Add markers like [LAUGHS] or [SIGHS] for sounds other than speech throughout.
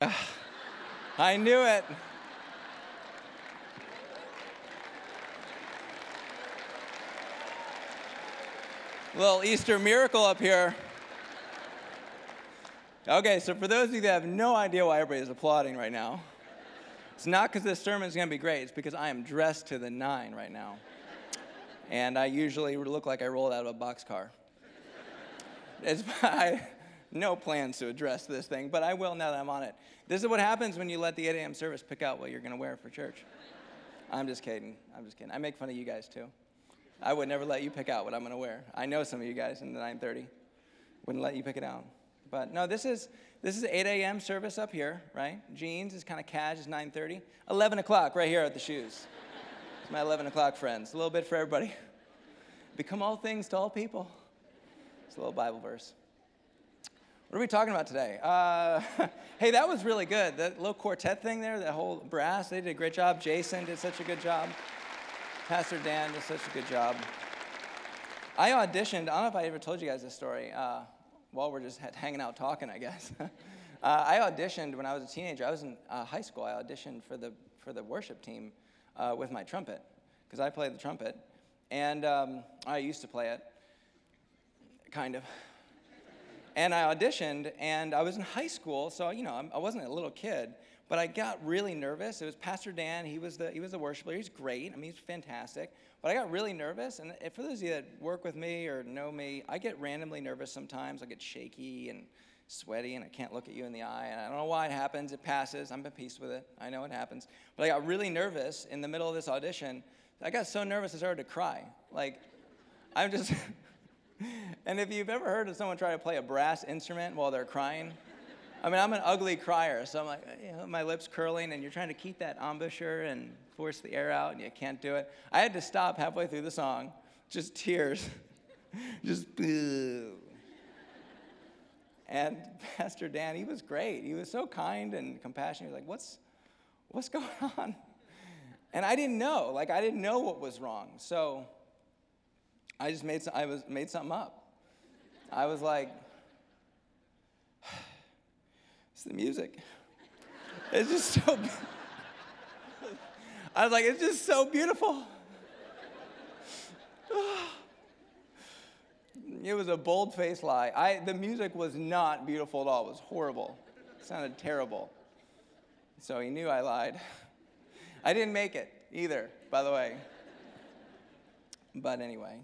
[SIGHS] I knew it. Little Easter miracle up here. Okay, so for those of you that have no idea why everybody is applauding right now, it's not because this sermon is going to be great, it's because I am dressed to the nine right now. And I usually look like I rolled out of a boxcar. It's, [LAUGHS] I, no plans to address this thing, but I will now that I'm on it. This is what happens when you let the 8 a.m. service pick out what you're going to wear for church. I'm just kidding. I'm just kidding. I make fun of you guys too. I would never let you pick out what I'm going to wear. I know some of you guys in the 9:30 wouldn't let you pick it out. But no, this is this is 8 a.m. service up here, right? Jeans is kind of cash. It's 9:30. 11 o'clock right here at the shoes. It's my 11 o'clock friends. A little bit for everybody. Become all things to all people. It's a little Bible verse. What are we talking about today? Uh, [LAUGHS] hey, that was really good. That little quartet thing there, that whole brass, they did a great job. Jason did such a good job. Pastor Dan did such a good job. I auditioned, I don't know if I ever told you guys this story, uh, while we're just hanging out talking, I guess. [LAUGHS] uh, I auditioned when I was a teenager. I was in uh, high school. I auditioned for the, for the worship team uh, with my trumpet, because I played the trumpet. And um, I used to play it, kind of and I auditioned, and I was in high school, so you know I wasn't a little kid, but I got really nervous. It was Pastor Dan; he was the he was the worshiper. He's great. I mean, he's fantastic. But I got really nervous, and for those of you that work with me or know me, I get randomly nervous sometimes. I get shaky and sweaty, and I can't look at you in the eye. And I don't know why it happens. It passes. I'm at peace with it. I know it happens. But I got really nervous in the middle of this audition. I got so nervous I started to cry. Like, I'm just. [LAUGHS] and if you've ever heard of someone try to play a brass instrument while they're crying, I mean, I'm an ugly crier, so I'm like, you know, my lips curling, and you're trying to keep that embouchure and force the air out, and you can't do it. I had to stop halfway through the song, just tears, [LAUGHS] just. And Pastor Dan, he was great. He was so kind and compassionate. He was like, what's, what's going [LAUGHS] on? And I didn't know, like, I didn't know what was wrong. So I just made, some, I was, made something up. I was like, [SIGHS] it's the music. It's just so, I was like, it's just so beautiful. [SIGHS] it was a bold faced lie. I, the music was not beautiful at all, it was horrible. It sounded terrible. So he knew I lied. I didn't make it either, by the way. But anyway.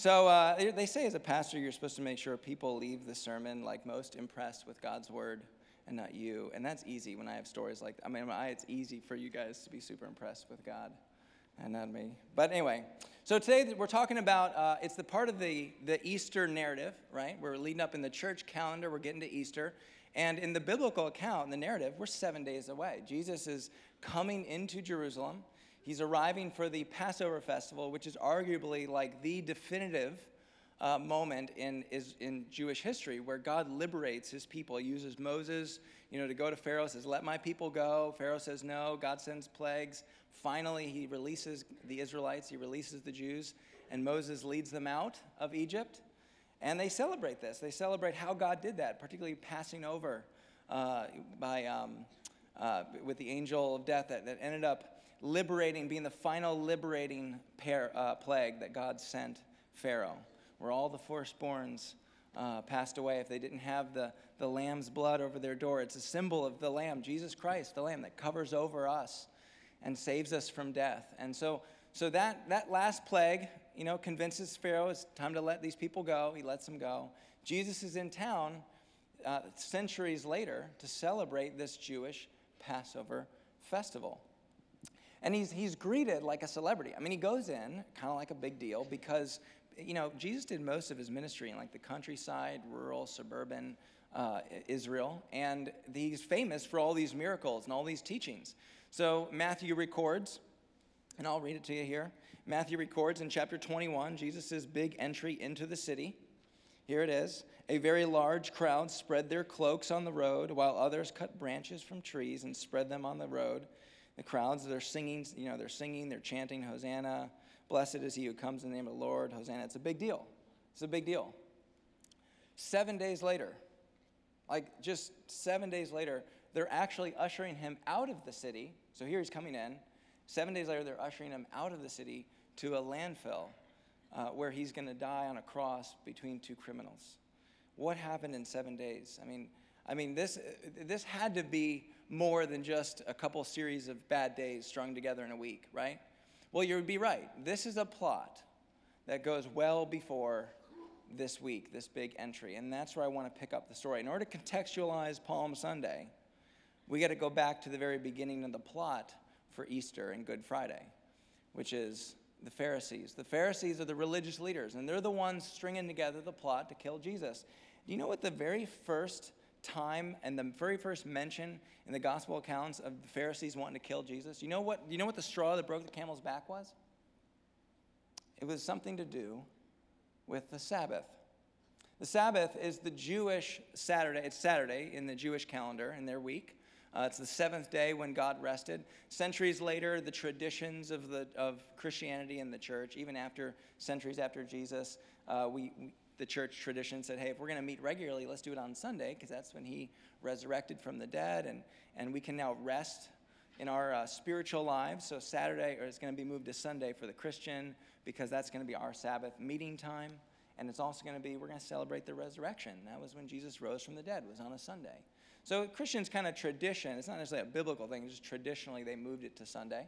So uh, they say as a pastor, you're supposed to make sure people leave the sermon like most impressed with God's word and not you. And that's easy when I have stories like that. I mean, it's easy for you guys to be super impressed with God and not me. But anyway, so today we're talking about uh, it's the part of the, the Easter narrative, right? We're leading up in the church calendar, we're getting to Easter. And in the biblical account, in the narrative, we're seven days away. Jesus is coming into Jerusalem. He's arriving for the Passover festival, which is arguably like the definitive uh, moment in, is, in Jewish history where God liberates his people. He uses Moses, you know, to go to Pharaoh, says, let my people go. Pharaoh says no. God sends plagues. Finally, he releases the Israelites. He releases the Jews. And Moses leads them out of Egypt. And they celebrate this. They celebrate how God did that, particularly passing over uh, by, um, uh, with the angel of death that, that ended up liberating, being the final liberating pair, uh, plague that God sent Pharaoh, where all the firstborns uh, passed away if they didn't have the, the lamb's blood over their door. It's a symbol of the lamb, Jesus Christ, the lamb that covers over us and saves us from death. And so, so that, that last plague, you know, convinces Pharaoh it's time to let these people go. He lets them go. Jesus is in town uh, centuries later to celebrate this Jewish Passover festival. And he's, he's greeted like a celebrity. I mean, he goes in kind of like a big deal because, you know, Jesus did most of his ministry in like the countryside, rural, suburban uh, Israel. And he's famous for all these miracles and all these teachings. So Matthew records, and I'll read it to you here. Matthew records in chapter 21 Jesus' big entry into the city. Here it is. A very large crowd spread their cloaks on the road, while others cut branches from trees and spread them on the road the crowds, they're singing, you know, they're singing, they're chanting, Hosanna, blessed is he who comes in the name of the Lord, Hosanna. It's a big deal. It's a big deal. Seven days later, like just seven days later, they're actually ushering him out of the city. So here he's coming in. Seven days later, they're ushering him out of the city to a landfill uh, where he's going to die on a cross between two criminals. What happened in seven days? I mean, I mean, this, this had to be more than just a couple series of bad days strung together in a week, right? Well, you would be right. This is a plot that goes well before this week, this big entry. And that's where I want to pick up the story. In order to contextualize Palm Sunday, we got to go back to the very beginning of the plot for Easter and Good Friday, which is the Pharisees. The Pharisees are the religious leaders, and they're the ones stringing together the plot to kill Jesus. Do you know what the very first time and the very first mention in the gospel accounts of the Pharisees wanting to kill Jesus? You know what, you know what the straw that broke the camel's back was? It was something to do with the Sabbath. The Sabbath is the Jewish Saturday. It's Saturday in the Jewish calendar in their week. Uh, it's the seventh day when God rested. Centuries later, the traditions of, the, of Christianity and the church, even after centuries after Jesus, uh, we, we, the church tradition said, hey, if we're going to meet regularly, let's do it on Sunday, because that's when he resurrected from the dead, and, and we can now rest in our uh, spiritual lives. So Saturday is going to be moved to Sunday for the Christian, because that's going to be our Sabbath meeting time. And it's also going to be, we're going to celebrate the resurrection. That was when Jesus rose from the dead, was on a Sunday. So Christians kind of tradition, it's not necessarily a biblical thing, just traditionally they moved it to Sunday.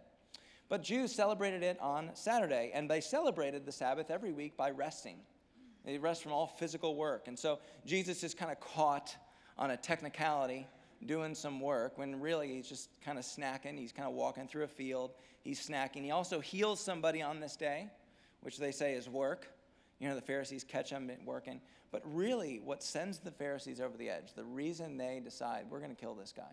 But Jews celebrated it on Saturday, and they celebrated the Sabbath every week by resting. They rest from all physical work. And so Jesus is kind of caught on a technicality doing some work when really he's just kind of snacking. He's kind of walking through a field. He's snacking. He also heals somebody on this day, which they say is work. You know, the Pharisees catch him working. But really, what sends the Pharisees over the edge, the reason they decide, we're going to kill this guy,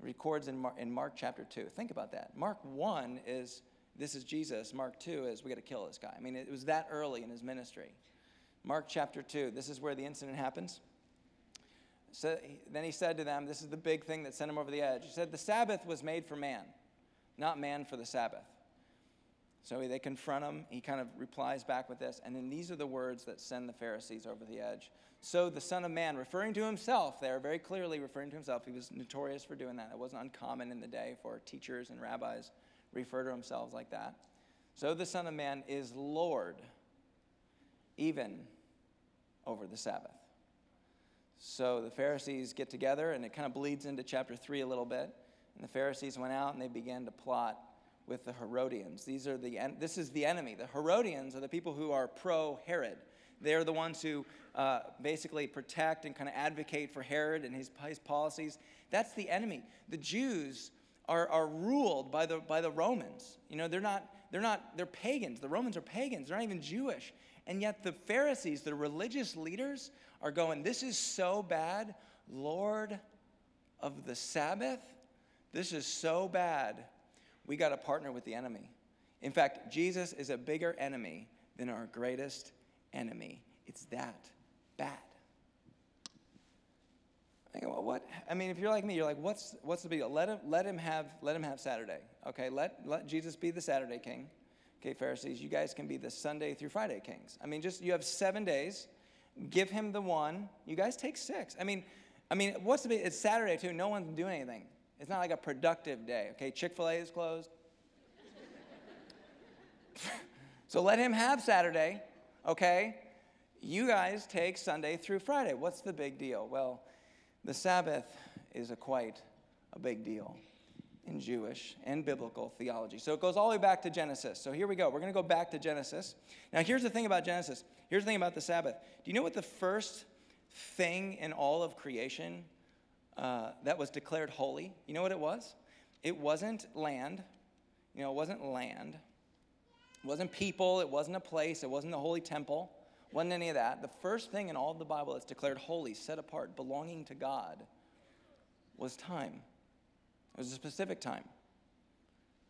records in, in Mark chapter 2. Think about that. Mark 1 is, this is Jesus. Mark 2 is, we got to kill this guy. I mean, it was that early in his ministry. Mark chapter 2, this is where the incident happens. So, then he said to them, This is the big thing that sent him over the edge. He said, The Sabbath was made for man, not man for the Sabbath. So they confront him. He kind of replies back with this. And then these are the words that send the Pharisees over the edge. So the Son of Man, referring to himself there, very clearly referring to himself, he was notorious for doing that. It wasn't uncommon in the day for teachers and rabbis refer to themselves like that. So the Son of Man is Lord, even over the Sabbath. So the Pharisees get together, and it kind of bleeds into chapter 3 a little bit. And the Pharisees went out and they began to plot with the Herodians. These are the, this is the enemy. The Herodians are the people who are pro Herod. They're the ones who uh, basically protect and kind of advocate for Herod and his, his policies. That's the enemy. The Jews are, are ruled by the, by the Romans. You know, they're not, they're not, they're pagans. The Romans are pagans. They're not even Jewish. And yet the Pharisees, the religious leaders, are going, This is so bad, Lord of the Sabbath. This is so bad we got to partner with the enemy. In fact, Jesus is a bigger enemy than our greatest enemy. It's that bad. I go, well, what? I mean, if you're like me, you're like, what's what's the big deal? Let him let him have let him have Saturday. Okay, let let Jesus be the Saturday king. Okay, Pharisees, you guys can be the Sunday through Friday kings. I mean, just you have seven days. Give him the one. You guys take six. I mean, I mean, what's the big? It's Saturday too. No one's doing anything. It's not like a productive day, okay? Chick fil A is closed. [LAUGHS] so let him have Saturday, okay? You guys take Sunday through Friday. What's the big deal? Well, the Sabbath is a quite a big deal in Jewish and biblical theology. So it goes all the way back to Genesis. So here we go. We're going to go back to Genesis. Now, here's the thing about Genesis. Here's the thing about the Sabbath. Do you know what the first thing in all of creation uh, that was declared holy. You know what it was? It wasn't land. You know, it wasn't land. It wasn't people. It wasn't a place. It wasn't the holy temple. Wasn't any of that. The first thing in all of the Bible that's declared holy, set apart, belonging to God, was time. It was a specific time.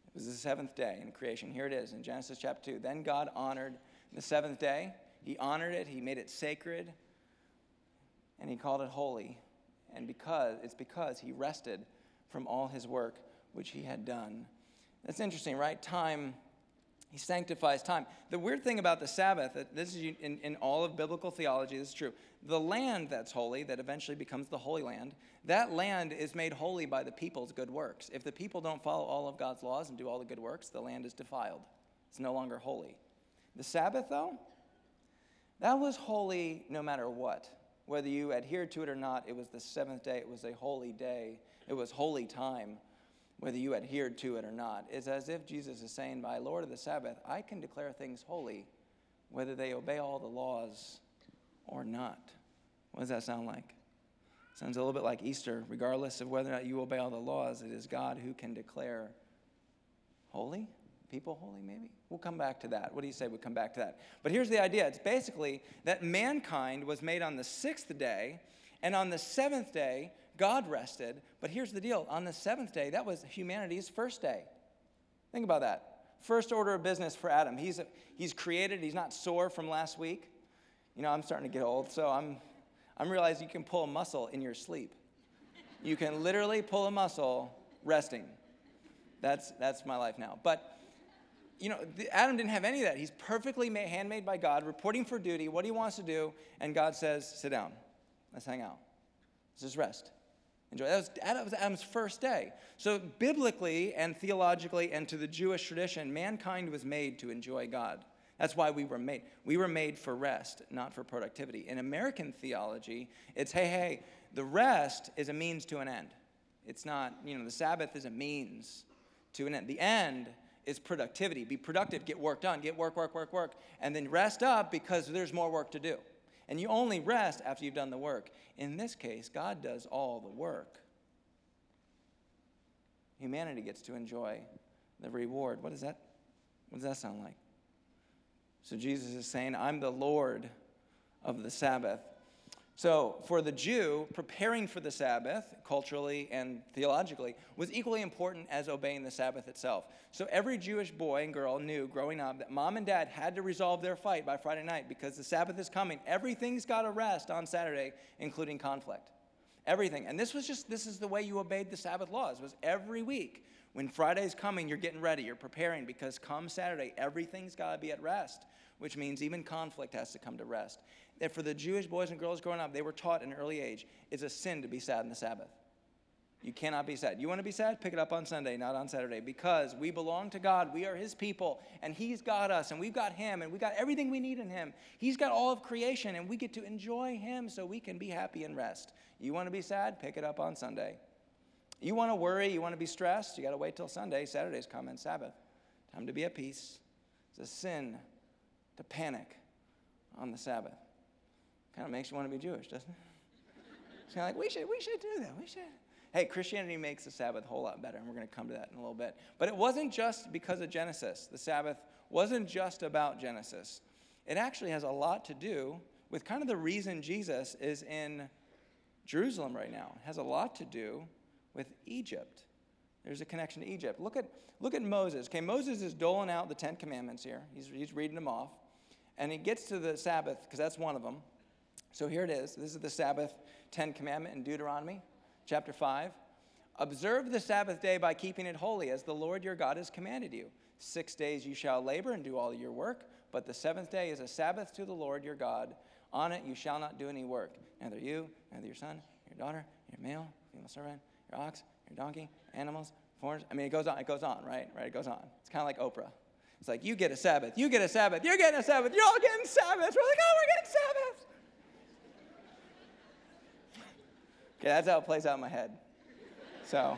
It was the seventh day in creation. Here it is in Genesis chapter 2. Then God honored the seventh day. He honored it, He made it sacred, and He called it holy and because it's because he rested from all his work which he had done. That's interesting, right? Time He sanctifies time. The weird thing about the Sabbath, this is in, in all of biblical theology, this is true. The land that's holy, that eventually becomes the Holy Land, that land is made holy by the people's good works. If the people don't follow all of God's laws and do all the good works, the land is defiled. It's no longer holy. The Sabbath, though, that was holy no matter what. Whether you adhered to it or not, it was the seventh day. It was a holy day. It was holy time, whether you adhered to it or not. It's as if Jesus is saying, By Lord of the Sabbath, I can declare things holy, whether they obey all the laws or not. What does that sound like? Sounds a little bit like Easter. Regardless of whether or not you obey all the laws, it is God who can declare holy people holy, maybe? We'll come back to that. What do you say we come back to that? But here's the idea it's basically that mankind was made on the sixth day, and on the seventh day, God rested. But here's the deal on the seventh day, that was humanity's first day. Think about that. First order of business for Adam. He's, he's created, he's not sore from last week. You know, I'm starting to get old, so I'm, I'm realizing you can pull a muscle in your sleep. You can literally pull a muscle resting. That's, that's my life now. But you know, Adam didn't have any of that. He's perfectly made, handmade by God, reporting for duty, what he wants to do, and God says, sit down. Let's hang out. Let's just rest. Enjoy. That was, that was Adam's first day. So, biblically and theologically, and to the Jewish tradition, mankind was made to enjoy God. That's why we were made. We were made for rest, not for productivity. In American theology, it's hey, hey, the rest is a means to an end. It's not, you know, the Sabbath is a means to an end. The end is productivity. Be productive, get work done, get work, work, work, work, and then rest up because there's more work to do. And you only rest after you've done the work. In this case, God does all the work. Humanity gets to enjoy the reward. What does that what does that sound like? So Jesus is saying, I'm the Lord of the Sabbath. So, for the Jew, preparing for the Sabbath, culturally and theologically, was equally important as obeying the Sabbath itself. So, every Jewish boy and girl knew growing up that mom and dad had to resolve their fight by Friday night because the Sabbath is coming. Everything's got to rest on Saturday, including conflict. Everything. And this was just, this is the way you obeyed the Sabbath laws, was every week. When Friday's coming, you're getting ready, you're preparing because come Saturday, everything's got to be at rest, which means even conflict has to come to rest that for the Jewish boys and girls growing up, they were taught in an early age it's a sin to be sad on the Sabbath. You cannot be sad. You want to be sad? Pick it up on Sunday, not on Saturday, because we belong to God. We are His people, and He's got us, and we've got Him, and we've got everything we need in Him. He's got all of creation, and we get to enjoy Him so we can be happy and rest. You want to be sad? Pick it up on Sunday. You want to worry? You want to be stressed? You got to wait till Sunday. Saturday's coming, Sabbath. Time to be at peace. It's a sin to panic on the Sabbath. Kind of makes you want to be Jewish, doesn't it? It's kind of like, we should, we should do that. We should. Hey, Christianity makes the Sabbath a whole lot better, and we're going to come to that in a little bit. But it wasn't just because of Genesis. The Sabbath wasn't just about Genesis. It actually has a lot to do with kind of the reason Jesus is in Jerusalem right now. It has a lot to do with Egypt. There's a connection to Egypt. Look at, look at Moses. Okay, Moses is doling out the Ten Commandments here. He's, he's reading them off. And he gets to the Sabbath, because that's one of them. So here it is. This is the Sabbath Ten Commandment in Deuteronomy chapter 5. Observe the Sabbath day by keeping it holy, as the Lord your God has commanded you. Six days you shall labor and do all your work, but the seventh day is a Sabbath to the Lord your God. On it you shall not do any work, neither you, neither your son, your daughter, your male, female servant, your ox, your donkey, animals, foreigners. I mean, it goes on, it goes on, right? Right, it goes on. It's kind of like Oprah. It's like, you get a Sabbath, you get a Sabbath, you're getting a Sabbath, you're all getting Sabbaths. We're like, oh, we're getting Sabbaths. Okay, that's how it plays out in my head. So,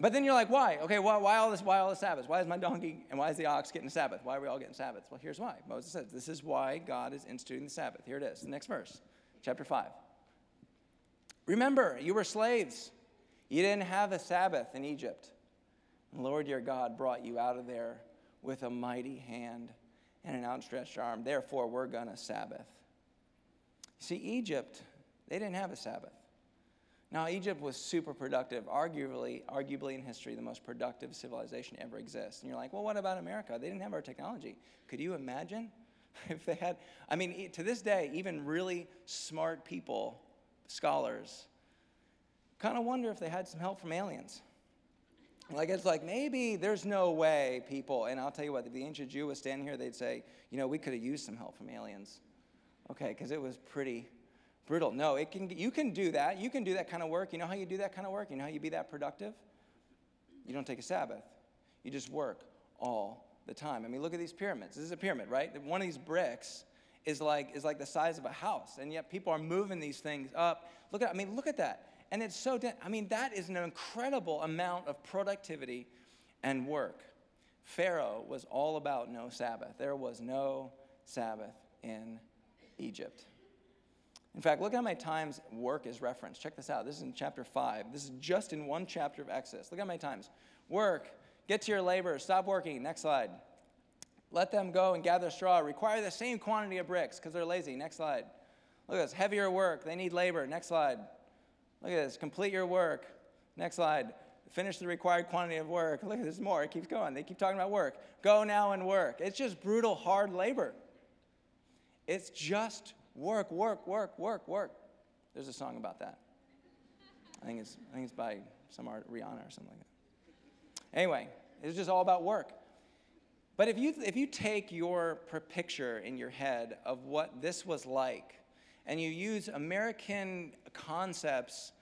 but then you're like, why? Okay, why, why all this? Why all the Sabbaths? Why is my donkey and why is the ox getting a Sabbath? Why are we all getting Sabbaths? Well, here's why. Moses says this is why God is instituting the Sabbath. Here it is, the next verse, chapter five. Remember, you were slaves. You didn't have a Sabbath in Egypt. The Lord your God brought you out of there with a mighty hand and an outstretched arm. Therefore, we're going to Sabbath. See, Egypt they didn't have a Sabbath. Now, Egypt was super productive, arguably, arguably in history, the most productive civilization ever exists. And you're like, well, what about America? They didn't have our technology. Could you imagine [LAUGHS] if they had? I mean, to this day, even really smart people, scholars, kind of wonder if they had some help from aliens. Like, it's like maybe there's no way people, and I'll tell you what, if the ancient Jew was standing here, they'd say, you know, we could have used some help from aliens. Okay, because it was pretty brutal. No, it can, you can do that. You can do that kind of work. You know how you do that kind of work? You know how you be that productive? You don't take a Sabbath, you just work all the time. I mean, look at these pyramids. This is a pyramid, right? One of these bricks is like, is like the size of a house, and yet people are moving these things up. Look at, I mean, look at that. And it's so, I mean, that is an incredible amount of productivity and work. Pharaoh was all about no Sabbath. There was no Sabbath in Egypt. In fact, look how many times work is referenced. Check this out. This is in chapter 5. This is just in one chapter of Exodus. Look how many times. Work, get to your labor, stop working. Next slide. Let them go and gather straw. Require the same quantity of bricks because they're lazy. Next slide. Look at this. Heavier work. They need labor. Next slide. Look at this. Complete your work. Next slide. Finish the required quantity of work. Look at this more. It keeps going. They keep talking about work. Go now and work. It's just brutal, hard labor. It's just work, work, work, work, work. There's a song about that. I think it's, I think it's by some art, Rihanna or something like that. Anyway, it's just all about work. But if you, if you take your picture in your head of what this was like and you use American concepts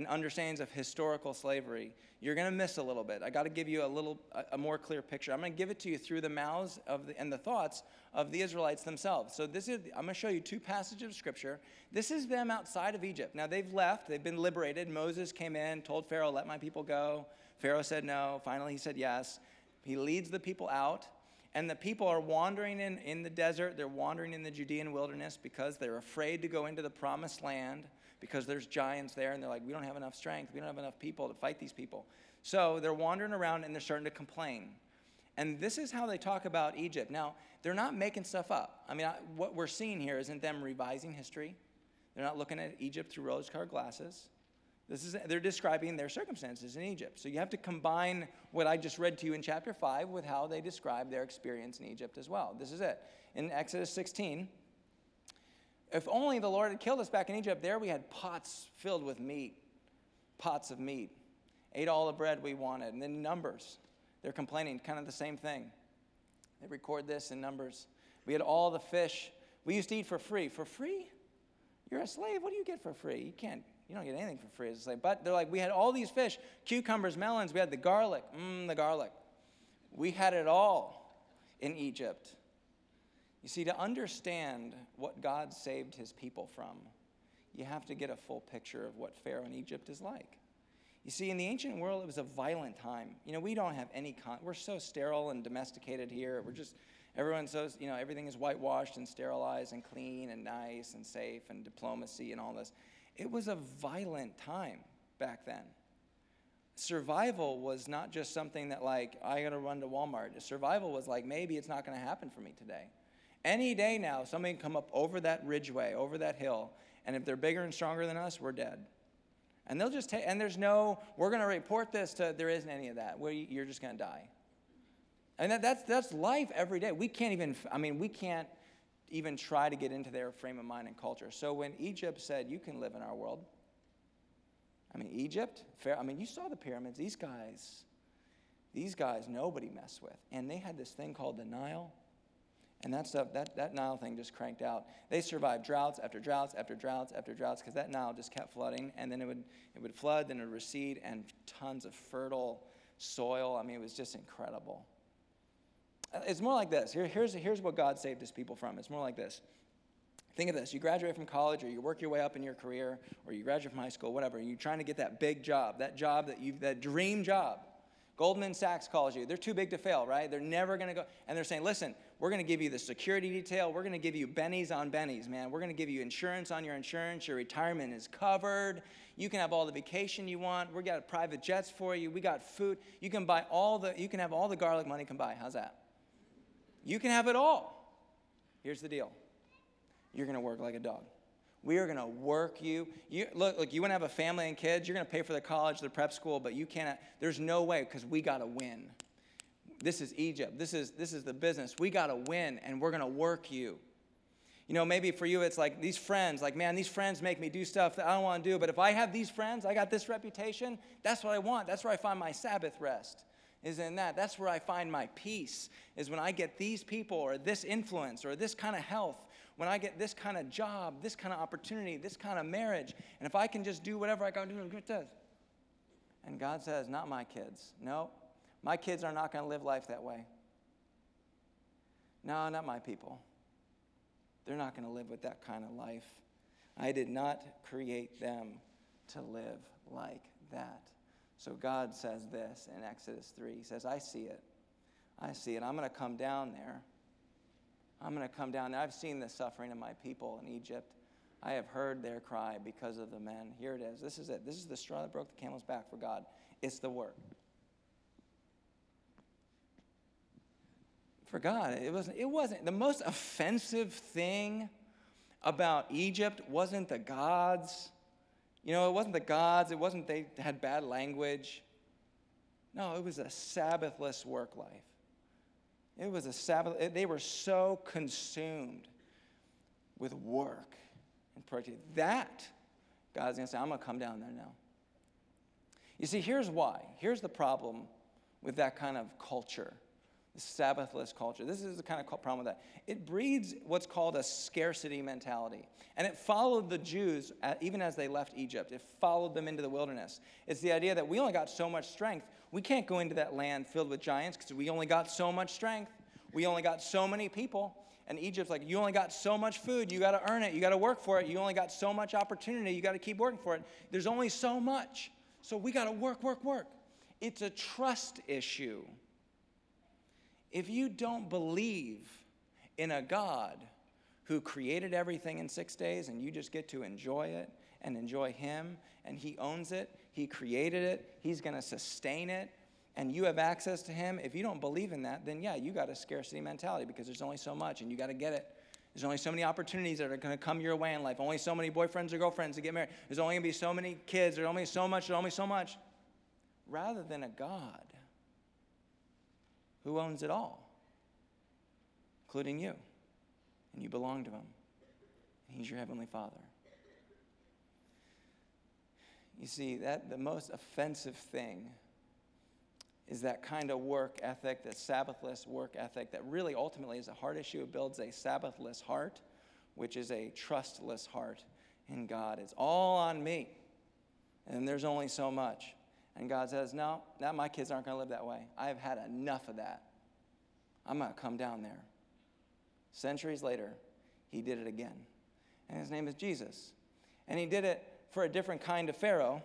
and understandings of historical slavery, you're going to miss a little bit. I got to give you a little, a, a, more clear picture. I'm going to give it to you through the mouths of the, and the thoughts of the Israelites themselves. So this is, I'm going to show you two passages of scripture. This is them outside of Egypt. Now they've left. They've been liberated. Moses came in, told Pharaoh, "Let my people go." Pharaoh said no. Finally, he said yes. He leads the people out. And the people are wandering in, in the desert. They're wandering in the Judean wilderness because they're afraid to go into the promised land because there's giants there. And they're like, we don't have enough strength. We don't have enough people to fight these people. So they're wandering around and they're starting to complain. And this is how they talk about Egypt. Now, they're not making stuff up. I mean, I, what we're seeing here isn't them revising history. They're not looking at Egypt through rose colored glasses. This is, they're describing their circumstances in Egypt. So you have to combine what I just read to you in chapter 5 with how they describe their experience in Egypt as well. This is it. In Exodus 16, if only the Lord had killed us back in Egypt, there we had pots filled with meat, pots of meat. Ate all the bread we wanted. And then Numbers, they're complaining, kind of the same thing. They record this in Numbers. We had all the fish. We used to eat for free. For free? You're a slave. What do you get for free? You can't you don't get anything for free as a slave. But they're like, we had all these fish, cucumbers, melons, we had the garlic, mmm, the garlic. We had it all in Egypt. You see, to understand what God saved his people from, you have to get a full picture of what Pharaoh in Egypt is like. You see, in the ancient world, it was a violent time. You know, we don't have any, con- we're so sterile and domesticated here. We're just, everyone's so, you know, everything is whitewashed and sterilized and clean and nice and safe and diplomacy and all this. It was a violent time back then. Survival was not just something that, like, I gotta run to Walmart. Survival was like, maybe it's not gonna happen for me today. Any day now, somebody can come up over that ridgeway, over that hill, and if they're bigger and stronger than us, we're dead. And they'll just take, and there's no, we're gonna report this to, there isn't any of that. Where you're just gonna die. And that, that's, that's life every day. We can't even, I mean, we can't even try to get into their frame of mind and culture. So when Egypt said, You can live in our world, I mean, Egypt, fair, I mean, you saw the pyramids. These guys, these guys, nobody messed with. And they had this thing called the Nile. And that stuff, that, that Nile thing just cranked out. They survived droughts after droughts after droughts after droughts because that Nile just kept flooding. And then it would, it would flood, then it would recede, and tons of fertile soil. I mean, it was just incredible. Uh, it's more like this. Here, here's, here's what God saved his people from. It's more like this. Think of this. You graduate from college, or you work your way up in your career, or you graduate from high school, whatever, and you're trying to get that big job, that job that you that dream job. Goldman Sachs calls you. They're too big to fail, right? They're never going to go. And they're saying, listen, we're going to give you the security detail. We're going to give you bennies on bennies, man. We're going to give you insurance on your insurance. Your retirement is covered. You can have all the vacation you want. We got private jets for you. We got food. You can buy all the, you can have all the garlic money can buy. How's that? You can have it all. Here's the deal you're going to work like a dog. We are going to work you. you look, look, you want to have a family and kids, you're going to pay for the college, the prep school, but you can't. There's no way because we got to win. This is Egypt. This is, this is the business. We got to win, and we're going to work you. You know, maybe for you, it's like these friends, like, man, these friends make me do stuff that I don't want to do. But if I have these friends, I got this reputation, that's what I want. That's where I find my Sabbath rest, is in that. That's where I find my peace, is when I get these people or this influence or this kind of health, when I get this kind of job, this kind of opportunity, this kind of marriage. And if I can just do whatever I got to do, get this. And God says, not my kids. No, my kids are not going to live life that way. No, not my people. They're not going to live with that kind of life. I did not create them to live like that. So God says this in Exodus 3. He says, I see it. I see it. I'm going to come down there. I'm going to come down. I've seen the suffering of my people in Egypt. I have heard their cry because of the men. Here it is. This is it. This is the straw that broke the camel's back for God. It's the work. for God. It wasn't, it wasn't the most offensive thing about Egypt wasn't the gods. You know, it wasn't the gods, it wasn't they had bad language. No, it was a Sabbathless work life. It was a Sabbath, they were so consumed with work and productivity. That, God's gonna say, I'm gonna come down there now. You see, here's why. Here's the problem with that kind of culture the Sabbathless culture. This is the kind of problem with that. It breeds what's called a scarcity mentality. And it followed the Jews, uh, even as they left Egypt. It followed them into the wilderness. It's the idea that we only got so much strength. We can't go into that land filled with giants because we only got so much strength. We only got so many people. And Egypt's like, you only got so much food. You got to earn it. You got to work for it. You only got so much opportunity. You got to keep working for it. There's only so much. So we got to work, work, work. It's a trust issue. If you don't believe in a God who created everything in six days and you just get to enjoy it and enjoy Him and He owns it, He created it, He's going to sustain it, and you have access to Him, if you don't believe in that, then yeah, you got a scarcity mentality because there's only so much and you got to get it. There's only so many opportunities that are going to come your way in life. Only so many boyfriends or girlfriends to get married. There's only going to be so many kids. There's only so much. There's only so much. Rather than a God who owns it all, including you. And you belong to Him. He's your Heavenly Father. You see, that the most offensive thing is that kind of work ethic, that Sabbathless work ethic, that really ultimately is a heart issue. It builds a Sabbathless heart, which is a trustless heart in God. It's all on me, and there's only so much. And God says, No, now my kids aren't going to live that way. I've had enough of that. I'm going to come down there. Centuries later, he did it again. And his name is Jesus. And he did it for a different kind of Pharaoh.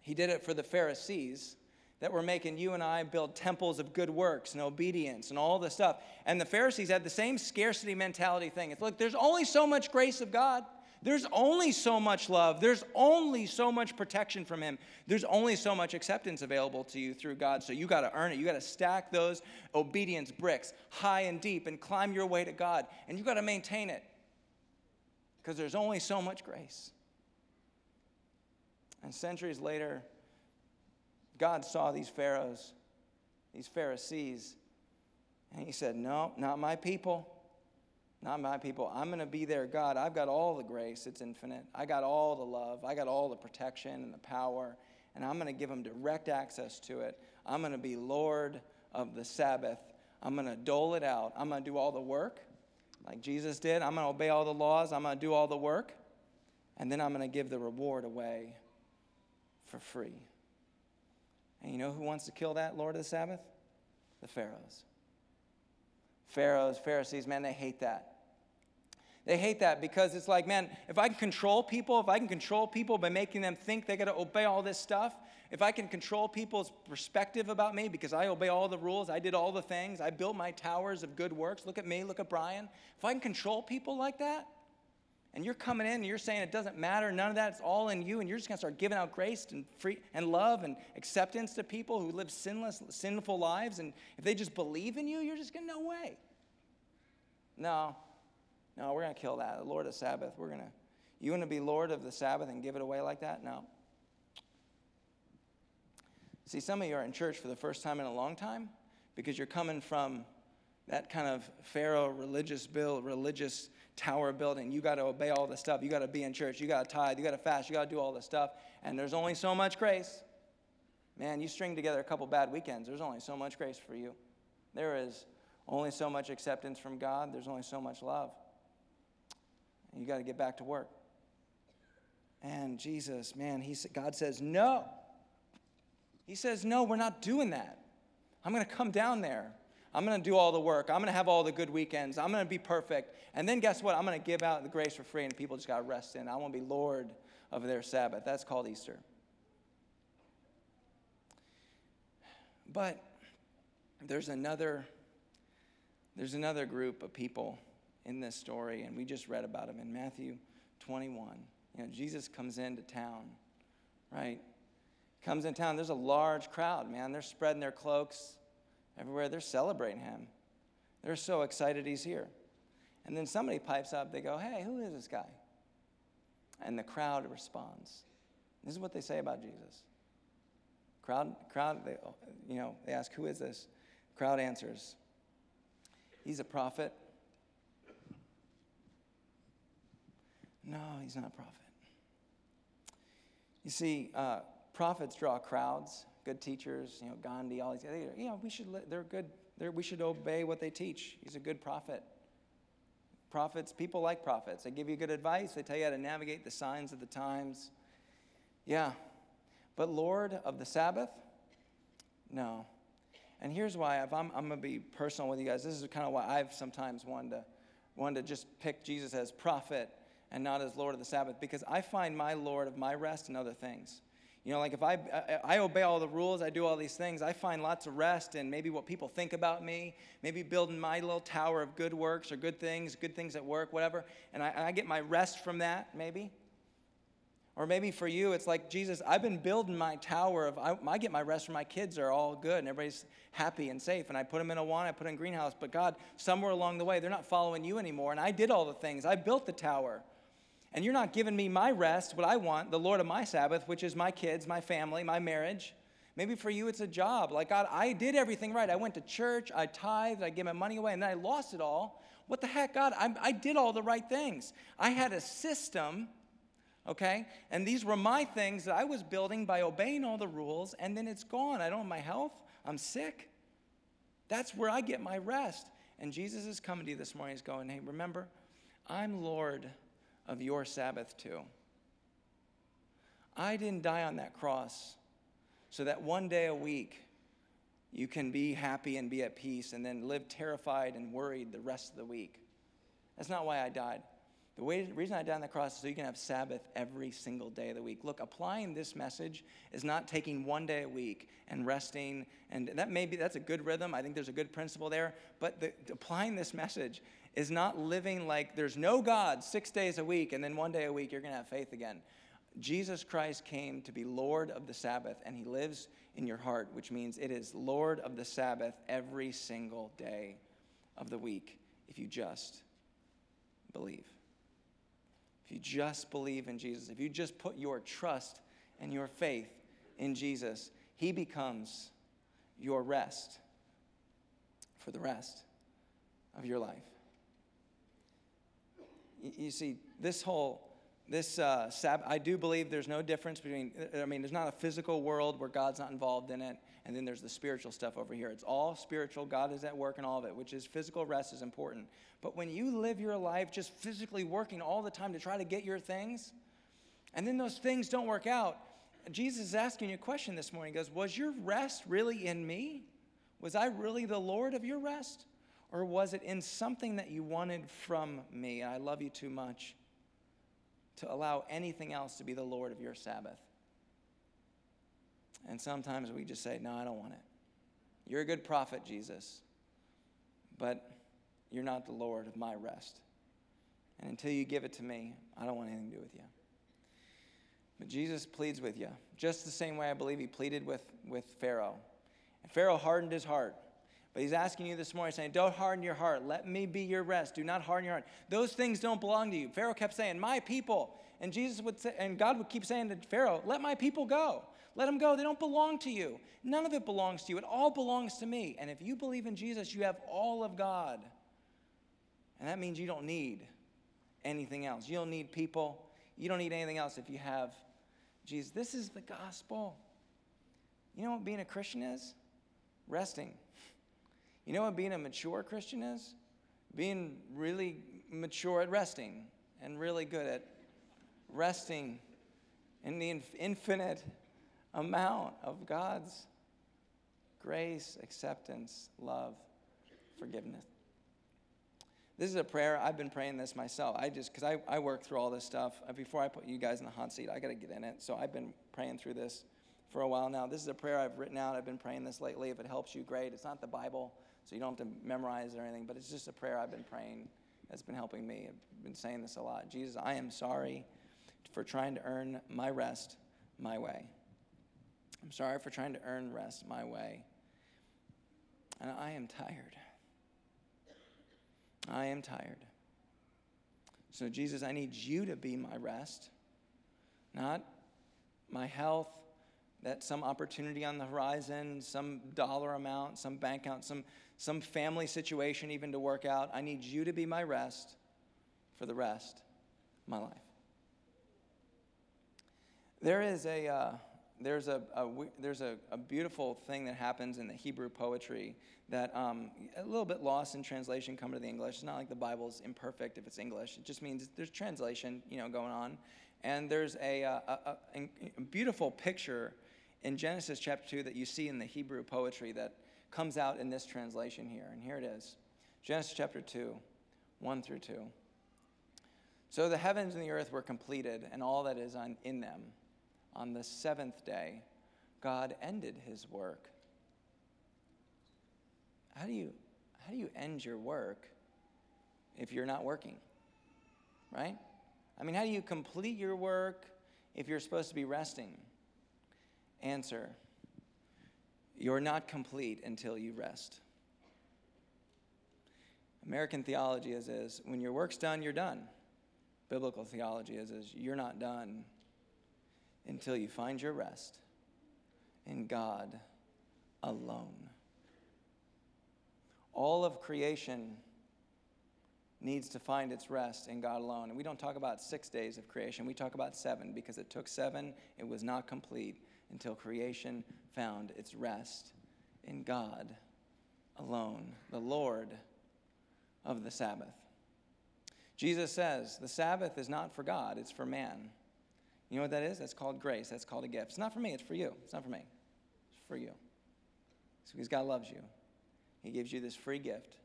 He did it for the Pharisees that were making you and I build temples of good works and obedience and all this stuff. And the Pharisees had the same scarcity mentality thing. It's look, there's only so much grace of God. There's only so much love. There's only so much protection from Him. There's only so much acceptance available to you through God. So you got to earn it. You got to stack those obedience bricks high and deep and climb your way to God. And you got to maintain it because there's only so much grace. And centuries later, God saw these pharaohs, these Pharisees, and He said, No, not my people not my people. I'm going to be their God. I've got all the grace, it's infinite. I got all the love, I got all the protection and the power, and I'm going to give them direct access to it. I'm going to be Lord of the Sabbath. I'm going to dole it out. I'm going to do all the work like Jesus did. I'm going to obey all the laws. I'm going to do all the work. And then I'm going to give the reward away for free. And you know who wants to kill that Lord of the Sabbath? The Pharaohs. Pharaohs, Pharisees, man, they hate that. They hate that because it's like, man, if I can control people, if I can control people by making them think they got to obey all this stuff, if I can control people's perspective about me because I obey all the rules, I did all the things, I built my towers of good works. Look at me, look at Brian. If I can control people like that, and you're coming in and you're saying it doesn't matter, none of that, it's all in you, and you're just gonna start giving out grace and free and love and acceptance to people who live sinless, sinful lives, and if they just believe in you, you're just gonna no way. No, no, we're to kill that. The Lord of Sabbath, we're to. You want to be Lord of the Sabbath and give it away like that? No. See, some of you are in church for the first time in a long time because you're coming from that kind of Pharaoh religious bill, religious tower building. You got to obey all the stuff. You got to be in church. You got to tithe. You got to fast. You got to do all this stuff. And there's only so much grace. Man, you string together a couple bad weekends, there's only so much grace for you. There is only so much acceptance from God, there's only so much love. You got to get back to work. And Jesus, man, he, God says, no. He says, no, we're not doing that. I'm going to come down there. I'm going to do all the work. I'm going to have all the good weekends. I'm going to be perfect. And then guess what? I'm going to give out the grace for free, and people just got to rest in. I want to be Lord of their Sabbath. That's called Easter. But there's another there's another group of people in this story, and we just read about them in Matthew 21. You know, Jesus comes into town, right? Comes in town. There's a large crowd, man. They're spreading their cloaks everywhere. They're celebrating him. They're so excited he's here. And then somebody pipes up. They go, "Hey, who is this guy?" And the crowd responds. This is what they say about Jesus. Crowd, crowd, they, you know, they ask, "Who is this?" Crowd answers, He's a prophet. No, he's not a prophet. You see, uh, prophets draw crowds, good teachers, you know, Gandhi, all these, you know, we should, they're good, they're, we should obey what they teach. He's a good prophet. Prophets, people like prophets. They give you good advice, they tell you how to navigate the signs of the times. Yeah. But Lord of the Sabbath? No. And here's why, if I'm, I'm going to be personal with you guys, this is kind of why I've sometimes wanted to, wanted to just pick Jesus as prophet and not as Lord of the Sabbath, because I find my Lord of my rest and other things. You know, like if I, I, obey all the rules, I do all these things, I find lots of rest in maybe what people think about me, maybe building my little tower of good works or good things, good things at work, whatever. And I, I get my rest from that, maybe. Or maybe for you, it's like, Jesus, I've been building my tower of, I, I, get my rest from my kids are all good and everybody's happy and safe. And I put them in a one, I put them in greenhouse. But God, somewhere along the way, they're not following you anymore. And I did all the things. I built the tower. And you're not giving me my rest, what I want, the Lord of my Sabbath, which is my kids, my family, my marriage. Maybe for you, it's a job. Like, God, I did everything right. I went to church, I tithed, I gave my money away, and then I lost it all. What the heck, God? I, I did all the right things. I had a system okay? And these were my things that I was building by obeying all the rules, and then it's gone. I don't have my health, I'm sick. That's where I get my rest. And Jesus is coming to you this morning. He's going, hey, remember, I'm Lord of your Sabbath too. I didn't die on that cross so that one day a week you can be happy and be at peace and then live terrified and worried the rest of the week. That's not why I died. The way, reason I died on the cross is so you can have Sabbath every single day of the week. Look, applying this message is not taking one day a week and resting, and that may be that's a good rhythm. I think there's a good principle there. But the, applying this message is not living like there's no God six days a week, and then one day a week you're going to have faith again. Jesus Christ came to be Lord of the Sabbath, and He lives in your heart, which means it is Lord of the Sabbath every single day of the week if you just believe you just believe in Jesus, if you just put your trust and your faith in Jesus, He becomes your rest for the rest of your life. You see, this whole this uh, Sabbath, I do believe there's no difference between, I mean, there's not a physical world where God's not involved in it, and then there's the spiritual stuff over here. It's all spiritual. God is at work in all of it, which is physical rest is important. But when you live your life just physically working all the time to try to get your things, and then those things don't work out, Jesus is asking you a question this morning. He goes, Was your rest really in me? Was I really the Lord of your rest? Or was it in something that you wanted from me? I love you too much to allow anything else to be the Lord of your Sabbath. And sometimes we just say, No, I don't want it. You're a good prophet, Jesus, but you're not the Lord of my rest. And until you give it to me, I don't want anything to do with you. But Jesus pleads with you, just the same way I believe he pleaded with, with Pharaoh. And Pharaoh hardened his heart. But he's asking you this morning, saying, Don't harden your heart. Let me be your rest. Do not harden your heart. Those things don't belong to you. Pharaoh kept saying, My people. And Jesus would say, and God would keep saying to Pharaoh, Let my people go. Let them go. They don't belong to you. None of it belongs to you. It all belongs to me. And if you believe in Jesus, you have all of God. And that means you don't need anything else. You don't need people. You don't need anything else if you have Jesus. This is the gospel. You know what being a Christian is? Resting. You know what being a mature Christian is? Being really mature at resting and really good at resting in the infinite amount of God's grace, acceptance, love, forgiveness. This is a prayer. I've been praying this myself. I just, because I, I work through all this stuff. Uh, before I put you guys in the hot seat, I got to get in it. So I've been praying through this for a while now. This is a prayer I've written out. I've been praying this lately. If it helps you, great. It's not the Bible, so you don't have to memorize it or anything, but it's just a prayer I've been praying that's been helping me. I've been saying this a lot. Jesus, I am sorry for trying to earn my rest my way. I'm sorry for trying to earn rest my way. And I am tired. I am tired. So, Jesus, I need you to be my rest, not my health, that some opportunity on the horizon, some dollar amount, some bank account, some, some family situation even to work out. I need you to be my rest for the rest of my life. There is a. Uh, there's a, a there's a, a, beautiful thing that happens in the Hebrew poetry that um, a little bit lost in translation come to the English. It's not like the Bible's imperfect if it's English. It just means there's translation, you know, going on. And there's a, uh, a, a beautiful picture in Genesis chapter 2 that you see in the Hebrew poetry that comes out in this translation here. And here it is Genesis chapter 2, 1 through 2. So the heavens and the earth were completed, and all that is on, in them on the seventh day, God ended his work. How do you, how do you end your work if you're not working? Right? I mean, how do you complete your work if you're supposed to be resting? Answer You're not complete until you rest. American theology is, is when your work's done, you're done. Biblical theology is, is you're not done until you find your rest in God alone. All of creation needs to find its rest in God alone. And we don't talk about six days of creation, we talk about seven because it took seven, it was not complete until creation found its rest in God alone, the Lord of the Sabbath. Jesus says the Sabbath is not for God, it's for man. You know what that is? That's called grace. That's called a gift. It's not for me, it's for you. It's not for me, it's for you. So because God loves you, He gives you this free gift.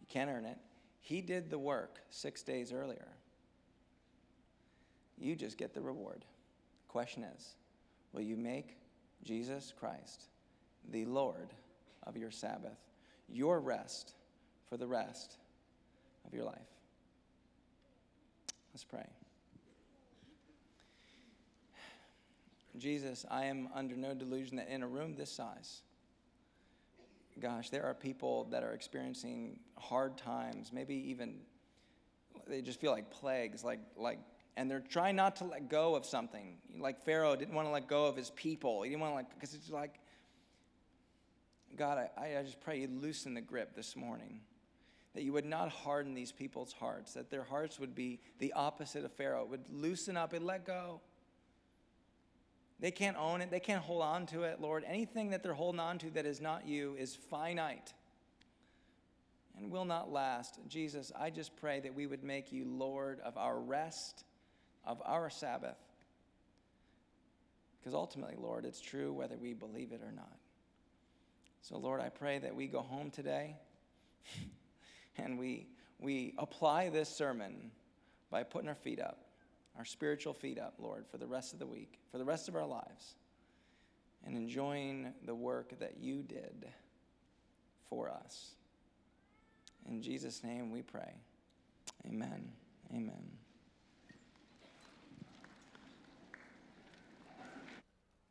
You can't earn it. He did the work six days earlier. You just get the reward. Question is will you make Jesus Christ the Lord of your Sabbath, your rest for the rest of your life? Let's pray. Jesus, I am under no delusion that in a room this size, gosh, there are people that are experiencing hard times, maybe even they just feel like plagues, like, like, and they're trying not to let go of something. Like Pharaoh didn't want to let go of his people. He didn't want to like, because it's like, God, I, I just pray you loosen the grip this morning. That you would not harden these people's hearts, that their hearts would be the opposite of Pharaoh, it would loosen up and let go. They can't own it, they can't hold on to it, Lord. Anything that they're holding on to that is not you is finite and will not last. Jesus, I just pray that we would make you Lord of our rest, of our Sabbath. Because ultimately, Lord, it's true whether we believe it or not. So, Lord, I pray that we go home today [LAUGHS] and we, we apply this sermon by putting our feet up our spiritual feet up, Lord, for the rest of the week, for the rest of our lives, and enjoying the work that you did for us. In Jesus' name we pray. Amen. Amen.